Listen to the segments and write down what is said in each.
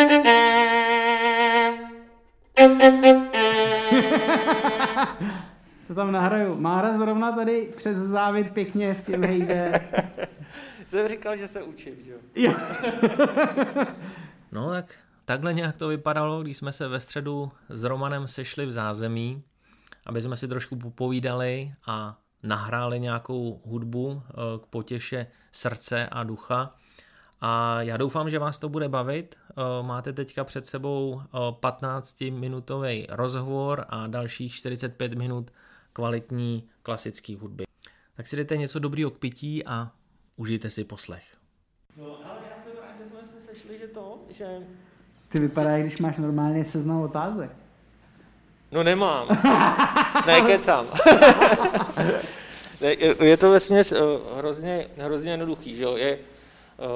to tam nahraju. Mára zrovna tady přes závit pěkně s tím hejde. Jsem říkal, že se učím, že jo? no tak takhle nějak to vypadalo, když jsme se ve středu s Romanem sešli v zázemí, aby jsme si trošku popovídali a nahráli nějakou hudbu eh, k potěše srdce a ducha. A já doufám, že vás to bude bavit. Eh, máte teďka před sebou 15-minutový eh, rozhovor a dalších 45 minut kvalitní klasické hudby. Tak si dejte něco dobrýho k pití a užijte si poslech. No, ale já jsem rád, že jsme se sešli, že to, že... Ty vypadá, když máš normálně seznam otázek. No nemám. ne, kecám. je to vlastně hrozně, hrozně jednoduchý, že jo? Je,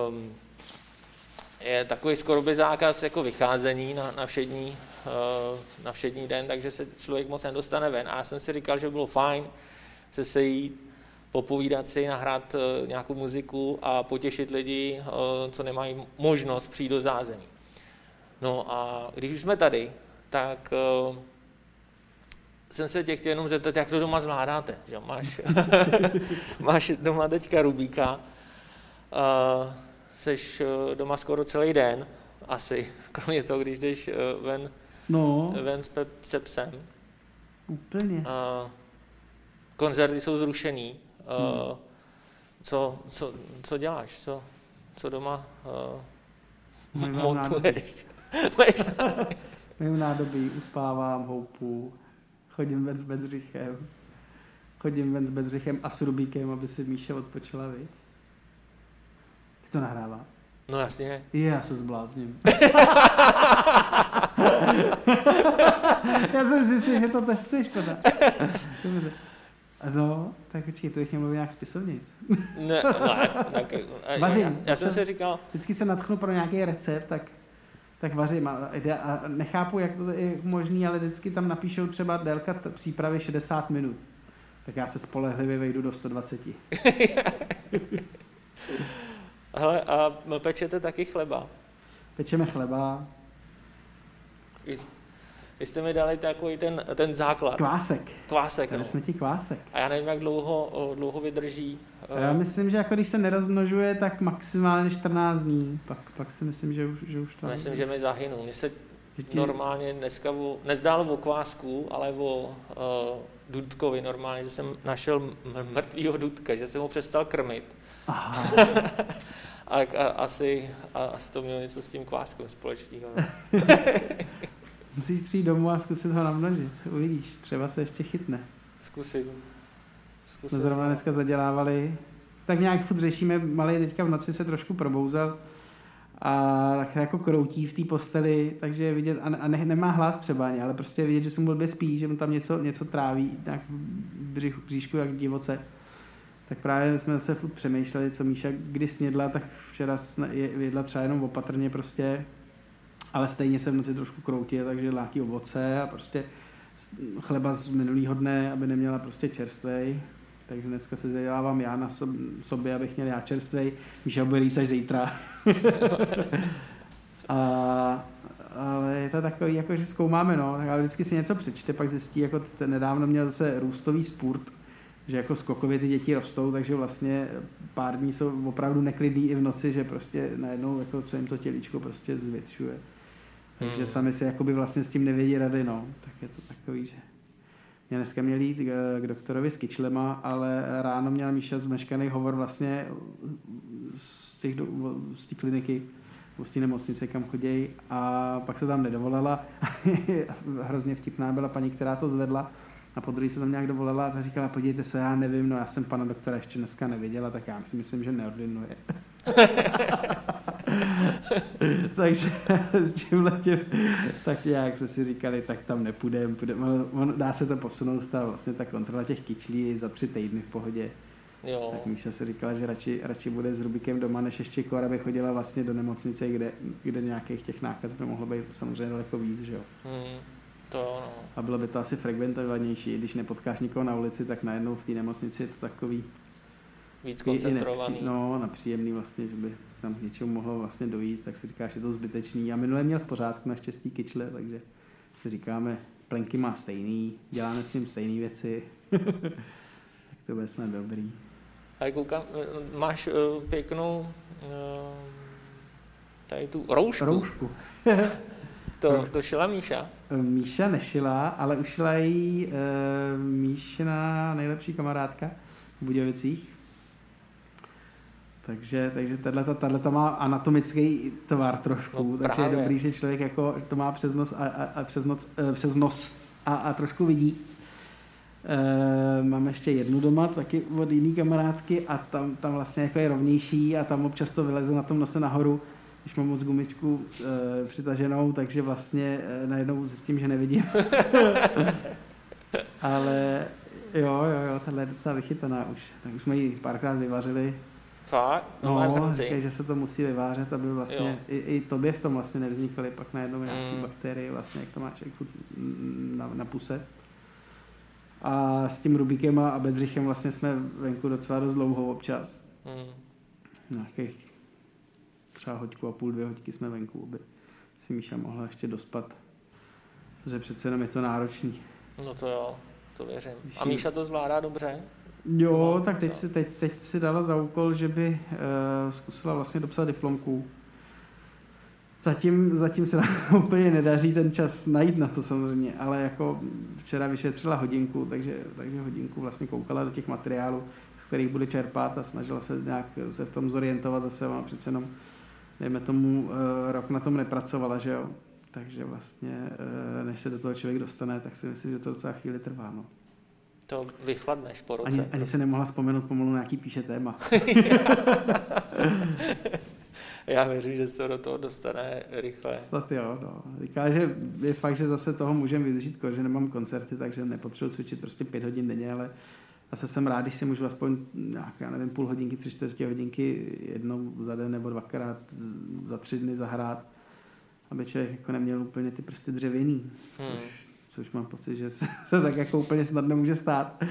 um, je takový skoro by zákaz jako vycházení na, na, všední, uh, na všední den, takže se člověk moc nedostane ven. A já jsem si říkal, že by bylo fajn se sejít, popovídat si, nahrát uh, nějakou muziku a potěšit lidi, uh, co nemají možnost přijít do zázemí. No a když už jsme tady, tak uh, jsem se tě chtěl jenom zeptat, jak to doma zvládáte. Že? Máš, máš doma teďka Rubíka, seš uh, doma skoro celý den, asi, kromě toho, když jdeš uh, ven, no. ven s, pe- se psem. Úplně. Uh, koncerty jsou zrušený. Uh, hmm. co, co, co děláš? Co, co doma uh, montuješ? Mým nádobí, uspávám, houpu, Chodím ven s Bedřichem. Chodím ven s Bedřichem a s Rubíkem, aby si Míša odpočila, viď? To nahrává? No jasně. Je, já se zblázním. já jsem si myslel, že to testuješ pořád. Dobře. No, tak počkej, to bych měl mluvit nějak spisovnit. ne, ne, tak, Vařím. Já, já jsem si říkal... Vždycky se natchnu pro nějaký recept, tak tak vařím. A, a nechápu, jak to je možné, ale vždycky tam napíšou třeba délka přípravy 60 minut. Tak já se spolehlivě vejdu do 120. Hele, a pečete taky chleba? Pečeme chleba. Vy jste mi dali takový ten, ten základ. Kvásek. Kvásek, Dali no. jsme ti kvásek. A já nevím, jak dlouho, dlouho vydrží. Já eh, myslím, že jako když se nerozmnožuje, tak maximálně 14 dní. Pak, pak si myslím, že už, že už to... Myslím, že mi zahynu. Mně se ti... normálně dneska o, nezdálo o kvásku, ale o uh, Dudkovi normálně, že jsem našel mrtvýho Dudka, že jsem ho přestal krmit. Aha. a, a, asi, a, asi to mělo něco s tím kváskem společného. Musíš přijít domů a zkusit ho namnožit. Uvidíš, třeba se ještě chytne. Zkusím. Zkusím. Jsme zrovna dneska zadělávali. Tak nějak furt řešíme, malý teďka v noci se trošku probouzel a tak jako kroutí v té posteli, takže je vidět, a ne, nemá hlas třeba ani, ale prostě je vidět, že se mu blbě spí, že mu tam něco, něco tráví, tak v bříšku jak divoce. Tak právě jsme se přemýšleli, co Míša kdy snědla, tak včera jedla třeba jenom opatrně prostě ale stejně se v noci trošku kroutí, takže láky ovoce a prostě chleba z minulého dne, aby neměla prostě čerstvej. Takže dneska se zadělávám já na sobě, abych měl já čerstvej. Míša bude až zítra. a, ale je to takový, jako že zkoumáme, no. Tak ale vždycky si něco přečte, pak zjistí, jako nedávno měl zase růstový spurt, že jako skokově ty děti rostou, takže vlastně pár dní jsou opravdu neklidný i v noci, že prostě najednou jako co jim to tělíčko prostě zvětšuje. Takže hmm. sami si jakoby vlastně s tím nevědí rady, no. Tak je to takový, že... Mě dneska měl jít k, k doktorovi s kyčlema, ale ráno měla Míša zmeškaný hovor vlastně z, těch, z té kliniky, z té nemocnice, kam chodí a pak se tam nedovolala. Hrozně vtipná byla paní, která to zvedla a po druhé se tam nějak dovolila a říkala, podívejte se, já nevím, no já jsem pana doktora ještě dneska neviděla, tak já si myslím, že neordinuje. Takže s tím letím, tak nějak jsme si říkali, tak tam nepůjdeme, půjdem. On, dá se to posunout, ta, vlastně ta kontrola těch kyčlí za tři týdny v pohodě. Jo. Tak Míša si říkala, že radši, radši bude s Rubikem doma, než ještě Kora by chodila vlastně do nemocnice, kde, kde nějakých těch nákaz by mohlo být samozřejmě daleko víc, že jo. Hmm. To, no. A bylo by to asi frekventovanější, když nepotkáš nikoho na ulici, tak najednou v té nemocnici je to takový víc koncentrovaný. Nepří, no, na příjemný vlastně, že by tam k něčemu mohlo vlastně dojít, tak si říkáš, že to zbytečný. A minule měl v pořádku naštěstí kyčle, takže si říkáme, plenky má stejný, děláme s ním stejné věci, tak to bude snad dobrý. A koukám, máš uh, pěknou uh, tady tu roušku. Roušku. to, to šila Míša? Míša nešila, ale ušila jí uh, Míšina nejlepší kamarádka v Budějovicích. Takže, takže tato, tato má anatomický tvar trošku, no, takže právě. je dobrý, že člověk jako to má přes nos a, a, a přes, noc, uh, přes nos a, a trošku vidí. Uh, mám ještě jednu doma, taky od jiný kamarádky a tam, tam vlastně jako je rovnější a tam občas to vyleze na tom nose nahoru, když mám moc gumičku uh, přitaženou, takže vlastně uh, najednou zjistím, že nevidím. Ale jo, jo, jo, tahle je docela vychytaná už. Tak už jsme ji párkrát vyvařili. Fakt? No, no říkají, že se to musí vyvářet, aby vlastně i, i tobě v tom vlastně nevznikaly pak najednou nějaké mm. bakterie, vlastně, jak to máš jako na, na puse. A s tím Rubikem a Bedřichem vlastně jsme venku docela dost dlouho občas. Mm. Nějakých třeba hoďku a půl, dvě hoďky jsme venku, aby si Míša mohla ještě dospat. Protože přece jenom je to náročný. No to jo, to věřím. A Míša to zvládá dobře? Jo, tak teď si, teď, teď si dala za úkol, že by uh, zkusila vlastně dopsat diplomku. Zatím, zatím se nám úplně nedaří ten čas najít na to samozřejmě, ale jako včera vyšetřila hodinku, takže, takže hodinku vlastně koukala do těch materiálů, z kterých bude čerpat a snažila se nějak se v tom zorientovat zase, ona přece jenom, dejme tomu, uh, rok na tom nepracovala, že jo. Takže vlastně, uh, než se do toho člověk dostane, tak si myslím, že to docela chvíli trvá, no. To vychladneš po roce. Ani, ani se nemohla vzpomenout pomalu na nějaký píše téma. Já věřím, že se do toho dostane rychle. Snad jo, no. Říká, že je fakt, že zase toho můžeme využít, že nemám koncerty, takže nepotřebuji cvičit prostě pět hodin denně, ale zase jsem rád, když si můžu aspoň nějak, já nevím, půl hodinky, tři čtvrtě hodinky jednou za den nebo dvakrát za tři dny zahrát, aby člověk jako neměl úplně ty prsty dřevěný, hmm. což což mám pocit, že se, se tak jako úplně snadno může stát.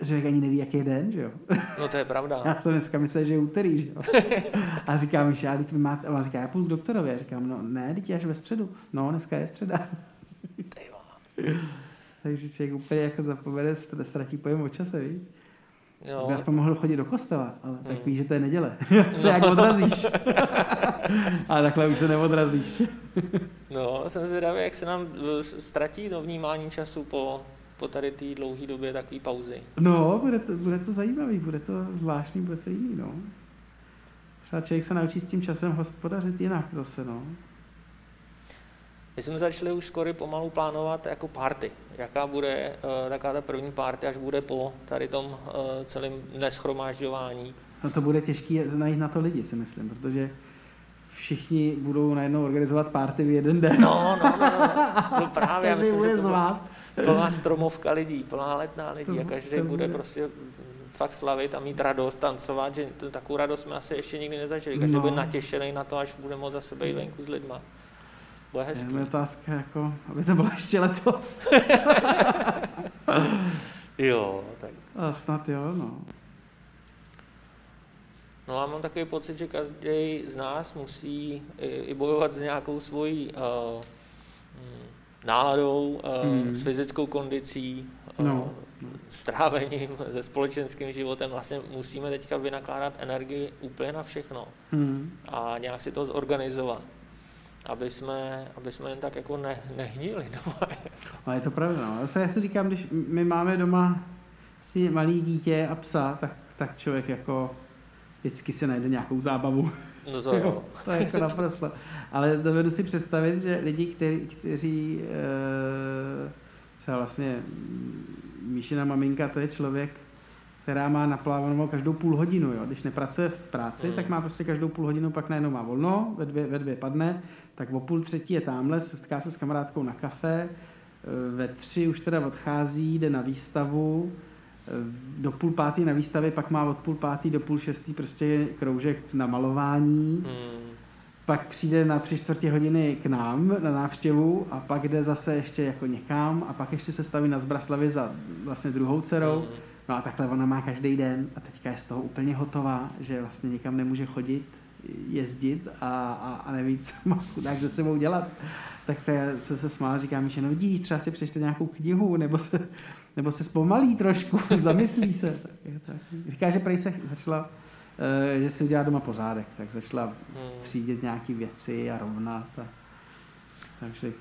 Že ani neví, jaký je den, že jo? No to je pravda. Já jsem dneska myslel, že je úterý, že jo? A říkám, že já teď máte, a on říká, já půjdu k doktorovi. Já říkám, no ne, teď až ve středu. No, dneska je středa. Takže člověk úplně jako zapomene, ztratí pojem o čase, víš? Jo. Já jsem mohl chodit do kostela, ale hmm. tak víš, že to je neděle. se no. jak odrazíš. ale takhle už se neodrazíš. no, jsem zvědavý, jak se nám eh, ztratí to vnímání času po, po tady té dlouhé době takové pauzy. No, bude to, bude to zajímavý, bude to zvláštní, bude to jiný, no. Třeba člověk se naučí s tím časem hospodařit jinak zase, no. My jsme začali už skoro pomalu plánovat jako party. Jaká bude uh, taková ta první party, až bude po tady tom uh, celém neschromážďování. No to bude těžké najít na to lidi, si myslím, protože všichni budou najednou organizovat party v jeden den. No, no, no, no, no právě, já myslím, že to zvát. plná stromovka lidí, plná letná lidí a každý bude, bude prostě fakt slavit a mít radost, tancovat, že takovou radost jsme asi ještě nikdy nezažili. Každý no. bude natěšený na to, až bude moct zase být venku s lidma. Bude hezký. Je otázka, jako, aby to bylo ještě letos. jo, tak. A snad jo, no. No a mám takový pocit, že každý z nás musí i, i bojovat s nějakou svojí uh, náladou, uh, hmm. s fyzickou kondicí, uh, no. strávením, se společenským životem. Vlastně musíme teďka vynakládat energii úplně na všechno hmm. a nějak si to zorganizovat aby jsme, aby jsme jen tak jako ne, nehnili doma. Ale je to pravda. No. Zase já si říkám, když my máme doma si malý dítě a psa, tak, tak člověk jako vždycky si najde nějakou zábavu. No to jo. to je jako naprosto. Ale dovedu si představit, že lidi, kteří, kteří e, třeba vlastně Míšina maminka, to je člověk, která má naplánovanou každou půl hodinu. Jo. Když nepracuje v práci, mm. tak má prostě každou půl hodinu, pak najednou má volno, ve dvě, ve dvě padne, tak o půl třetí je tamhle, setká se s kamarádkou na kafe, e, ve tři už teda odchází, jde na výstavu, e, do půl pátý na výstavě, pak má od půl pátý do půl šestý prostě kroužek na malování, mm. pak přijde na tři čtvrtě hodiny k nám na návštěvu a pak jde zase ještě jako někam a pak ještě se staví na Zbraslavě za vlastně druhou dcerou. Mm No a takhle ona má každý den a teďka je z toho úplně hotová, že vlastně nikam nemůže chodit, jezdit a, a, a neví, co má chudák se sebou dělat. Tak se, se, se smála, říká mi, že no vidíš, třeba si přečte nějakou knihu, nebo se, nebo se zpomalí trošku, zamyslí se. Tak, tak. Říká, že prej se začala, uh, že si udělá doma pořádek, tak začala hmm. třídit nějaké věci a rovnat. A, takže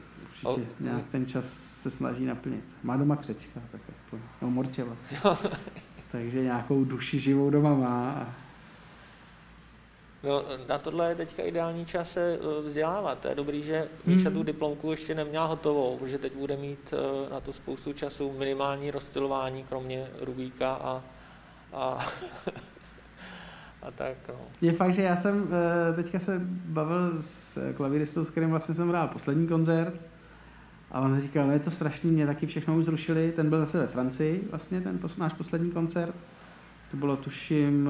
určitě oh, nějak ten čas se snaží naplnit. Má doma křečka, tak aspoň, no morče vlastně. takže nějakou duši živou doma má. A, No, na tohle je teďka ideální čas se eh, vzdělávat. To je dobrý, že Míša hmm. tu diplomku ještě neměla hotovou, protože teď bude mít eh, na to spoustu času minimální rozstylování, kromě Rubíka a, a, a tak. No. Je fakt, že já jsem eh, teďka se bavil s klavíristou, s kterým vlastně jsem hrál poslední koncert a on říkal, no je to strašný, mě taky všechno už zrušili, ten byl zase ve Francii, vlastně ten náš poslední koncert. To bylo tuším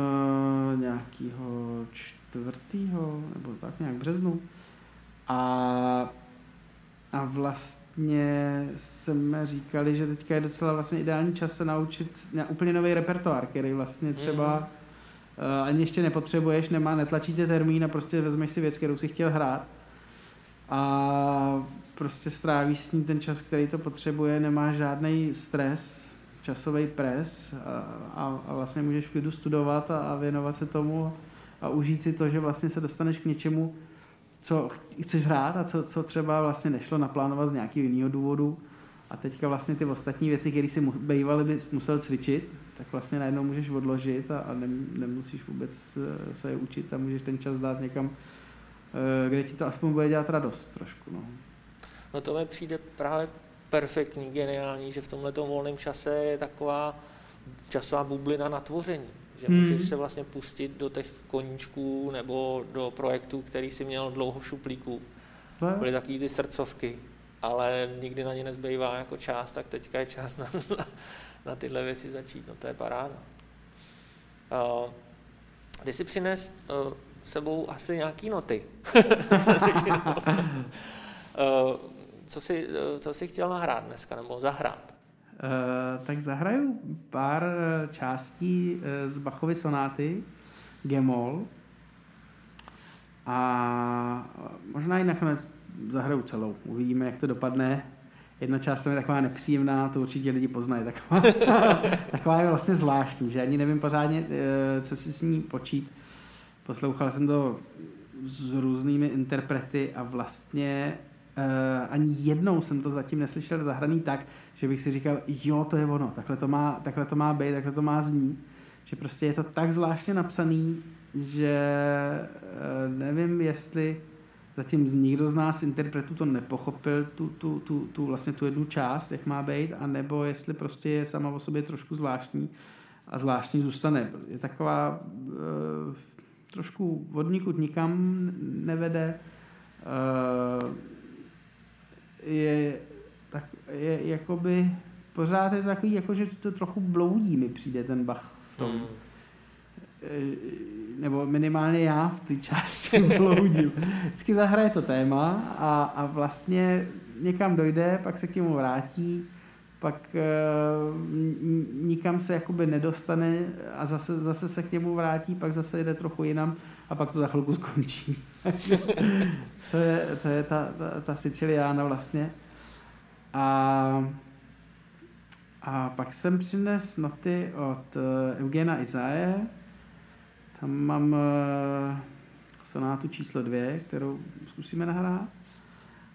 nějakýho čtvrtýho, nebo tak nějak březnu. A, a vlastně jsme říkali, že teďka je docela vlastně ideální čas se naučit úplně nový repertoár, který vlastně třeba mm. uh, ani ještě nepotřebuješ, nemá, netlačíte termín a prostě vezmeš si věc, kterou si chtěl hrát a prostě strávíš s ní ten čas, který to potřebuje, nemá žádný stres, časový pres a, a, a vlastně můžeš v klidu studovat a, a věnovat se tomu a užít si to, že vlastně se dostaneš k něčemu, co chceš hrát a co, co třeba vlastně nešlo naplánovat z nějakého jiného důvodu. A teďka vlastně ty ostatní věci, které si bývaly, bys musel cvičit, tak vlastně najednou můžeš odložit a, a nemusíš vůbec eh, se je učit a můžeš ten čas dát někam, eh, kde ti to aspoň bude dělat radost trošku. No, no to mi přijde právě perfektní, geniální, že v tomhle volném čase je taková časová bublina na tvoření že hmm. můžeš se vlastně pustit do těch koníčků nebo do projektů, který si měl dlouho šuplíků. No. Byly takové ty srdcovky, ale nikdy na ně nezbývá jako čas, tak teďka je čas na, na, na tyhle věci začít, no to je paráda. Uh, ty si přines uh, sebou asi nějaký noty. uh, co, jsi, uh, co jsi chtěl nahrát dneska, nebo zahrát? Eh, tak zahraju pár eh, částí eh, z Bachovy sonáty Gemol a možná i nakonec zahraju celou. Uvidíme, jak to dopadne. Jedna část je taková nepříjemná, to určitě lidi poznají. Taková, taková je vlastně zvláštní, že ani nevím pořádně, co si s ní počít. Poslouchal jsem to s různými interprety a vlastně uh, ani jednou jsem to zatím neslyšel zahraný tak, že bych si říkal, jo, to je ono, takhle to má, takhle to má být, takhle to má znít. Že prostě je to tak zvláštně napsaný, že uh, nevím, jestli zatím nikdo z nás interpretů to nepochopil, tu, tu, tu, tu, vlastně tu jednu část, jak má být, anebo jestli prostě je sama o sobě trošku zvláštní a zvláštní zůstane. Je taková uh, trošku vodníkud nikam nevede, uh, je, tak, je jakoby, pořád je takový, jako, že to trochu bloudí mi přijde ten Bach v tom. E, nebo minimálně já v té části bloudím. Vždycky zahraje to téma a, a vlastně někam dojde, pak se k němu vrátí, pak uh, nikam se jakoby nedostane a zase, zase se k němu vrátí, pak zase jde trochu jinam a pak to za chvilku skončí. to je, to je ta, ta, ta Siciliána vlastně. A, a pak jsem přines noty od uh, Eugena Izaje. Tam mám uh, sonátu číslo dvě, kterou zkusíme nahrát.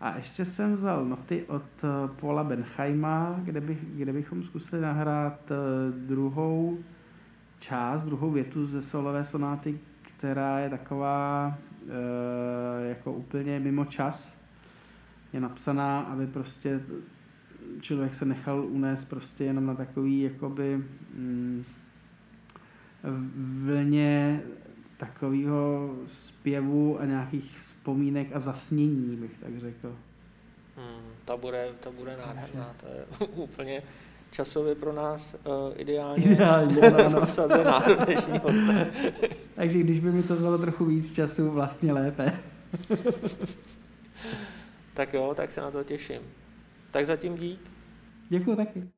A ještě jsem vzal noty od uh, Paula Benheima, kde, bych, kde bychom zkusili nahrát uh, druhou část, druhou větu ze solové sonáty, která je taková e, jako úplně mimo čas. Je napsaná, aby prostě člověk se nechal unést prostě jenom na takový jakoby mm, vlně takového zpěvu a nějakých vzpomínek a zasnění, bych tak řekl. Hmm, ta, bude, ta bude nádherná, to je úplně časově pro nás uh, ideálně, ideálně prosazená do dnešního dne. Takže když by mi to vzalo trochu víc času, vlastně lépe. tak jo, tak se na to těším. Tak zatím dík. Děkuji taky.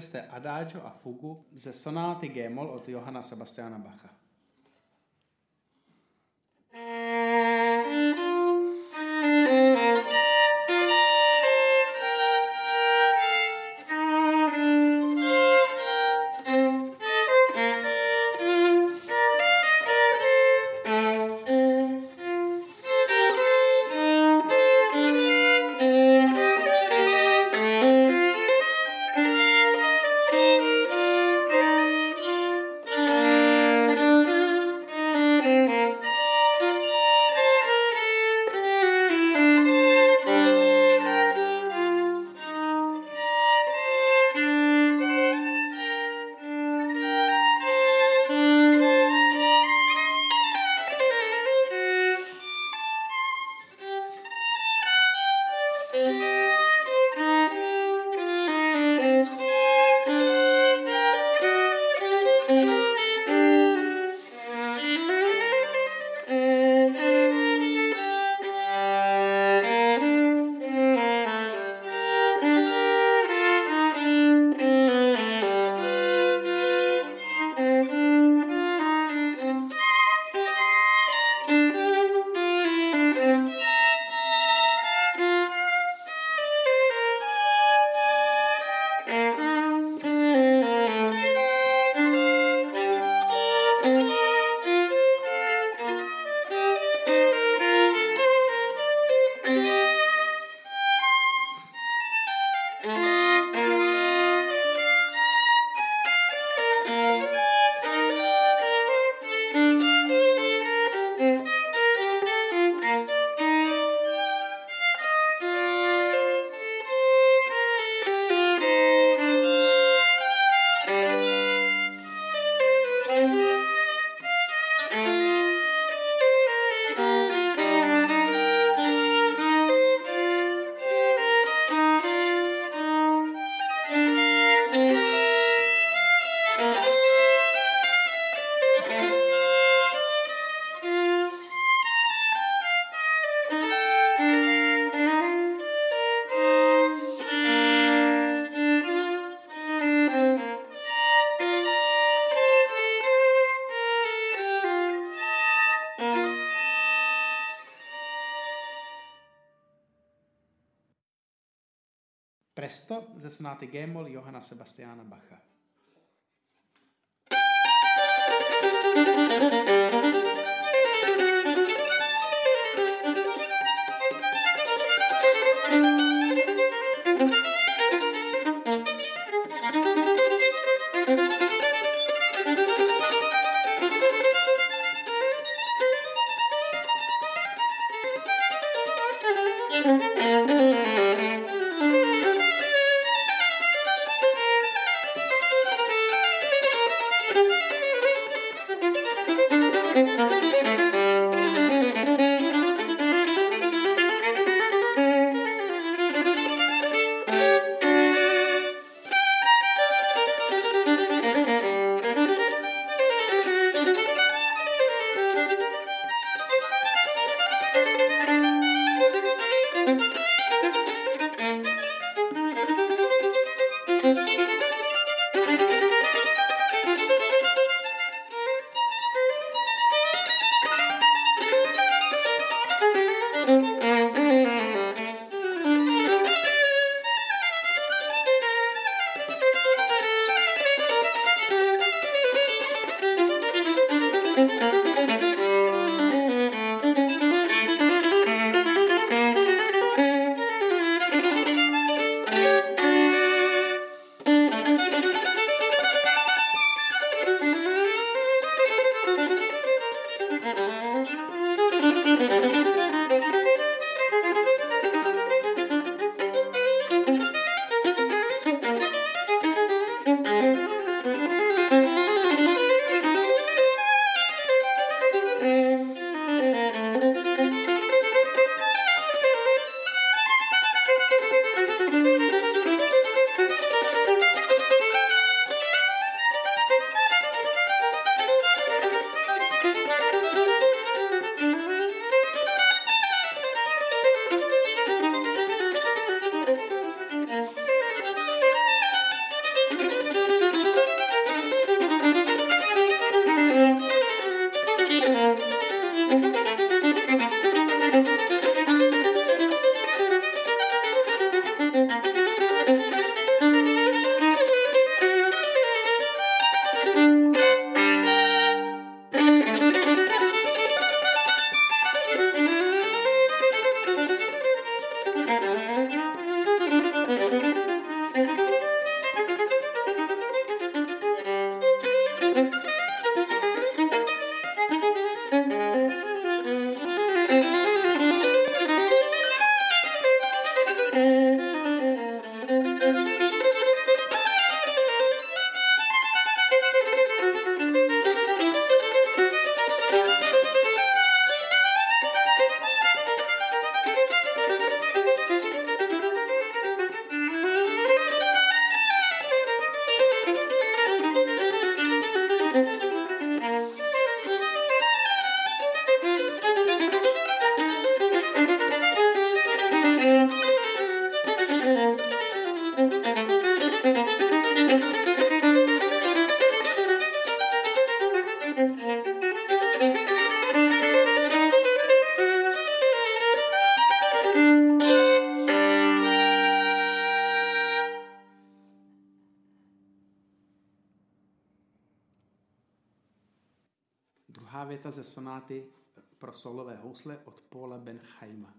Slyšeli jste Adagio a Fugu ze sonáty G-moll od Johanna Sebastiana Bacha. Presto ze sonáty G-moll Johana Sebastiana Bacha. Música ze sonáty pro solové housle od Paula Benchaima.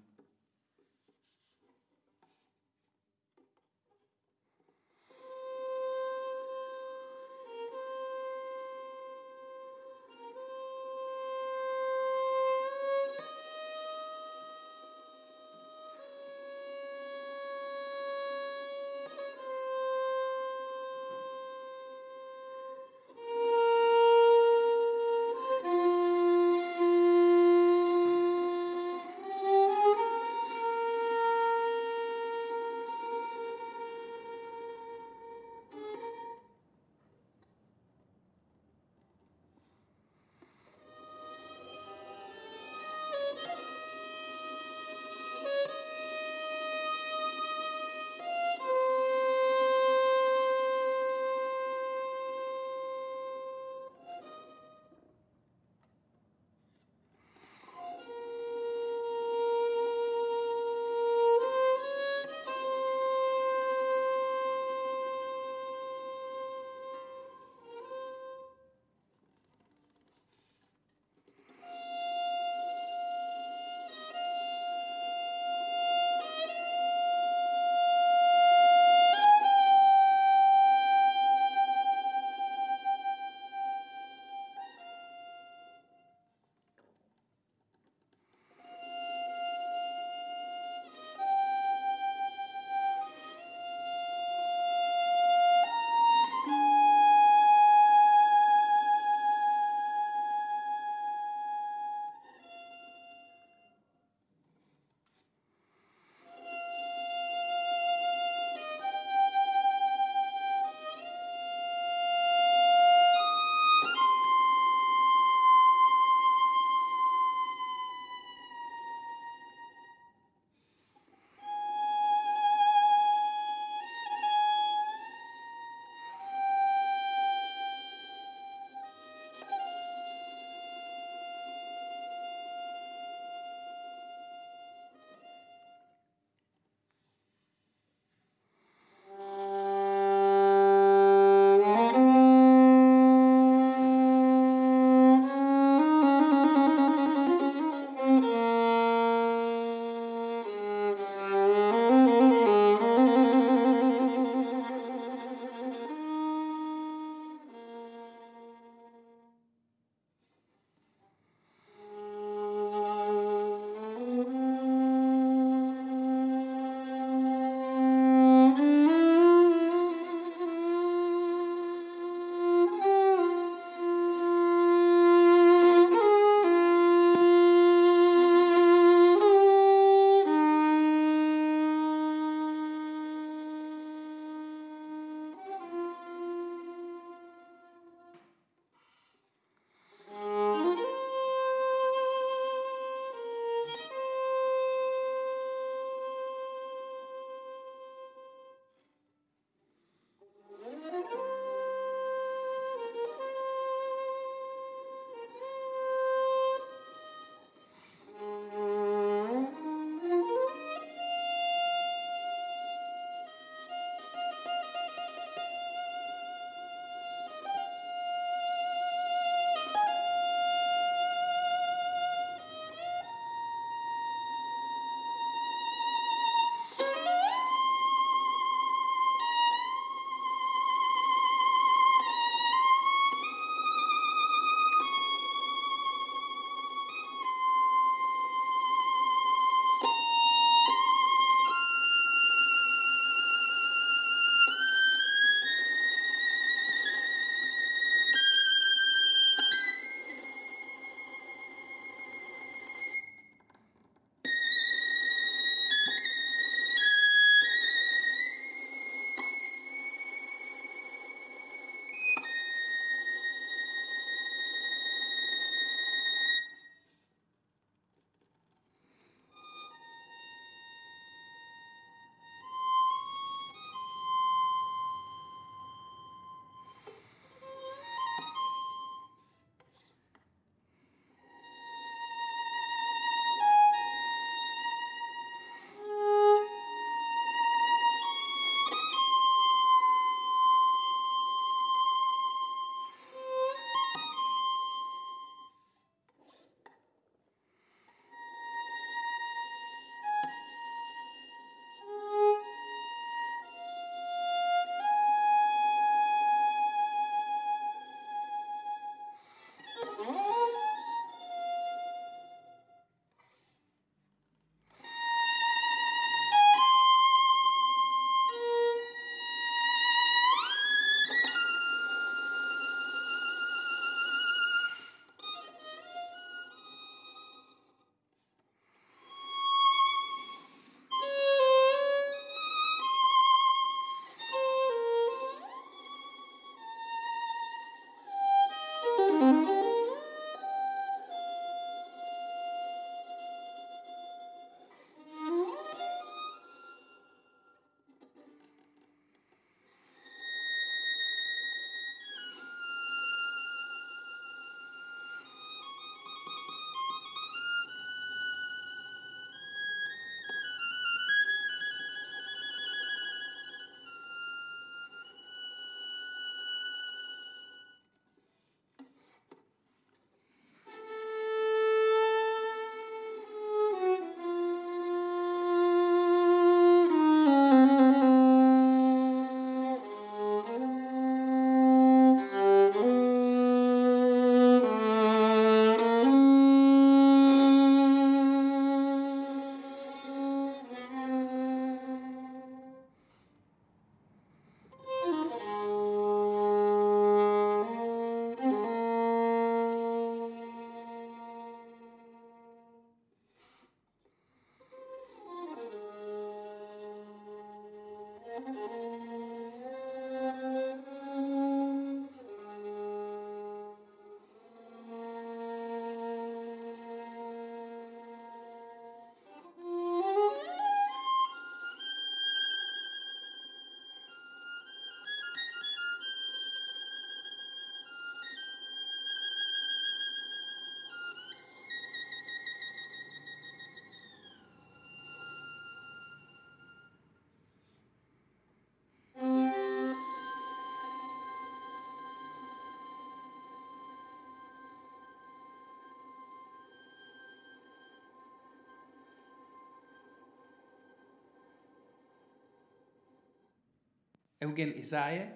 Eugen Izáje,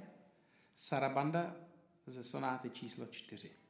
Sarabanda ze sonáty číslo 4.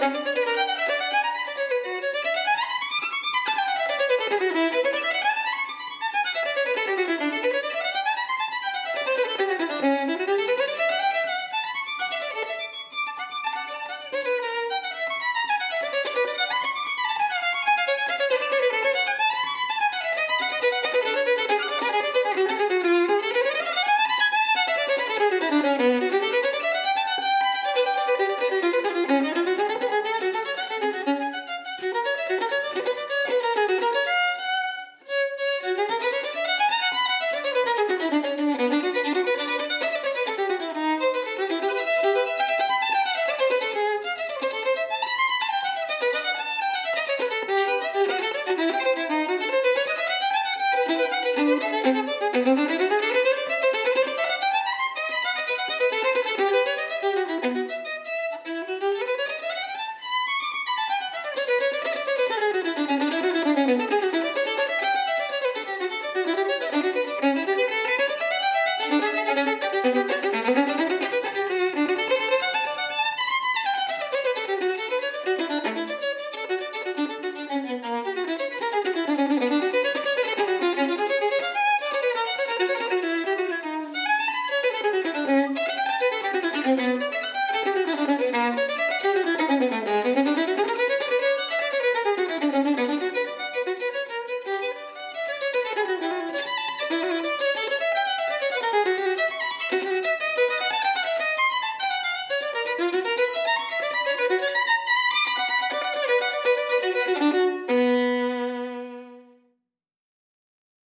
thank you